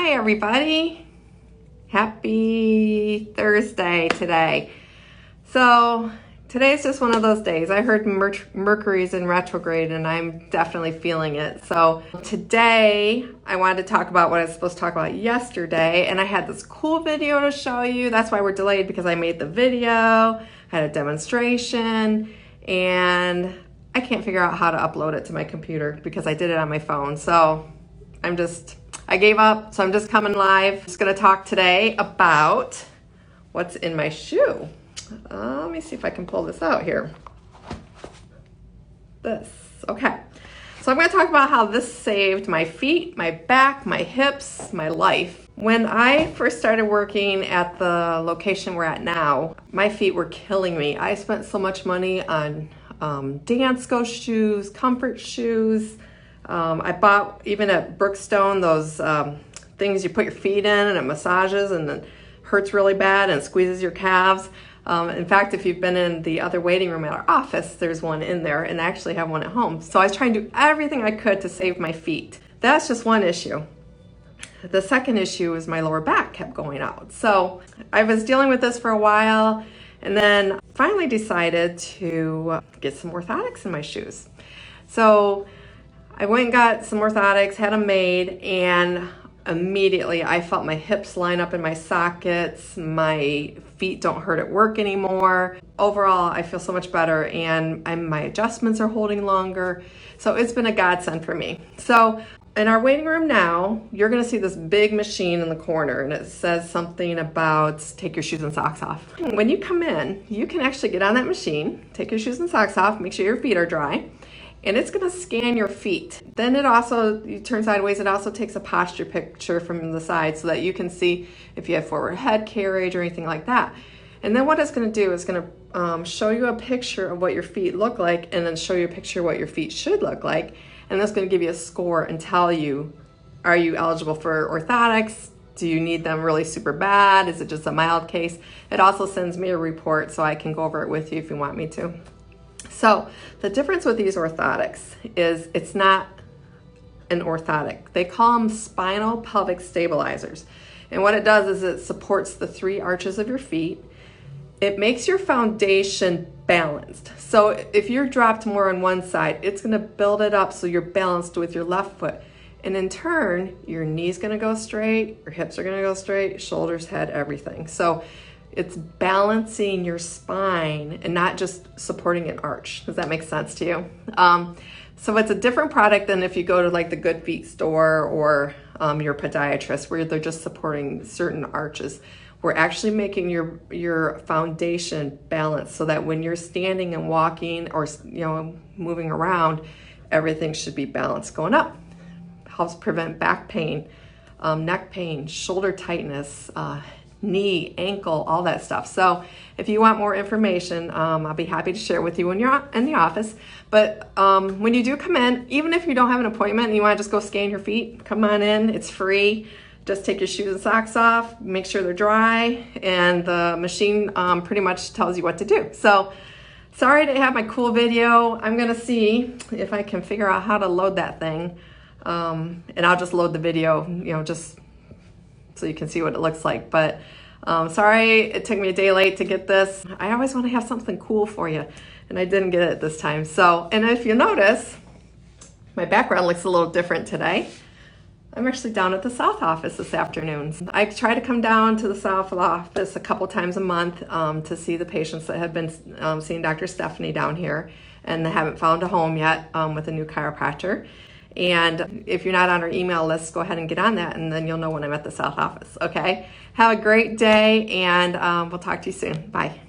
Hi, everybody. Happy Thursday today. So, today's just one of those days. I heard Mer- Mercury's in retrograde and I'm definitely feeling it. So, today I wanted to talk about what I was supposed to talk about yesterday, and I had this cool video to show you. That's why we're delayed because I made the video, had a demonstration, and I can't figure out how to upload it to my computer because I did it on my phone. So, I'm just I gave up, so I'm just coming live. Just gonna talk today about what's in my shoe. Uh, let me see if I can pull this out here. This, okay. So I'm gonna talk about how this saved my feet, my back, my hips, my life. When I first started working at the location we're at now, my feet were killing me. I spent so much money on um, Dansko shoes, comfort shoes, um, I bought even at Brookstone those um, things you put your feet in and it massages and it hurts really bad and squeezes your calves. Um, in fact, if you've been in the other waiting room at our office, there's one in there, and I actually have one at home. So I was trying to do everything I could to save my feet. That's just one issue. The second issue is my lower back kept going out. So I was dealing with this for a while, and then finally decided to get some orthotics in my shoes. So I went and got some orthotics, had them made, and immediately I felt my hips line up in my sockets. My feet don't hurt at work anymore. Overall, I feel so much better, and I'm, my adjustments are holding longer. So it's been a godsend for me. So in our waiting room now, you're gonna see this big machine in the corner and it says something about take your shoes and socks off. When you come in, you can actually get on that machine, take your shoes and socks off, make sure your feet are dry, and it's going to scan your feet. Then it also, you turn sideways, it also takes a posture picture from the side so that you can see if you have forward head carriage or anything like that. And then what it's going to do is going to um, show you a picture of what your feet look like and then show you a picture of what your feet should look like. And that's going to give you a score and tell you, are you eligible for orthotics? Do you need them really super bad? Is it just a mild case? It also sends me a report so I can go over it with you if you want me to. So the difference with these orthotics is it's not an orthotic. They call them spinal pelvic stabilizers. And what it does is it supports the three arches of your feet. It makes your foundation balanced. So if you're dropped more on one side, it's going to build it up so you're balanced with your left foot. And in turn, your knee's going to go straight, your hips are going to go straight, shoulders, head, everything. So it's balancing your spine and not just supporting an arch. Does that make sense to you? Um, so it's a different product than if you go to like the Good Feet store or um, your podiatrist where they're just supporting certain arches. We're actually making your your foundation balanced so that when you're standing and walking or you know moving around, everything should be balanced going up. Helps prevent back pain, um, neck pain, shoulder tightness, uh, knee, ankle, all that stuff. So if you want more information, um, I'll be happy to share with you when you're in the office. But um, when you do come in, even if you don't have an appointment and you want to just go scan your feet, come on in. It's free. Just take your shoes and socks off, make sure they're dry, and the machine um, pretty much tells you what to do. So sorry to have my cool video. I'm going to see if I can figure out how to load that thing. Um, and I'll just load the video, you know, just so you can see what it looks like. But um, sorry it took me a day late to get this. I always want to have something cool for you, and I didn't get it this time. So, and if you notice, my background looks a little different today. I'm actually down at the South office this afternoon. I try to come down to the South office a couple times a month um, to see the patients that have been um, seeing Dr. Stephanie down here and haven't found a home yet um, with a new chiropractor. And if you're not on our email list, go ahead and get on that, and then you'll know when I'm at the South office. Okay? Have a great day, and um, we'll talk to you soon. Bye.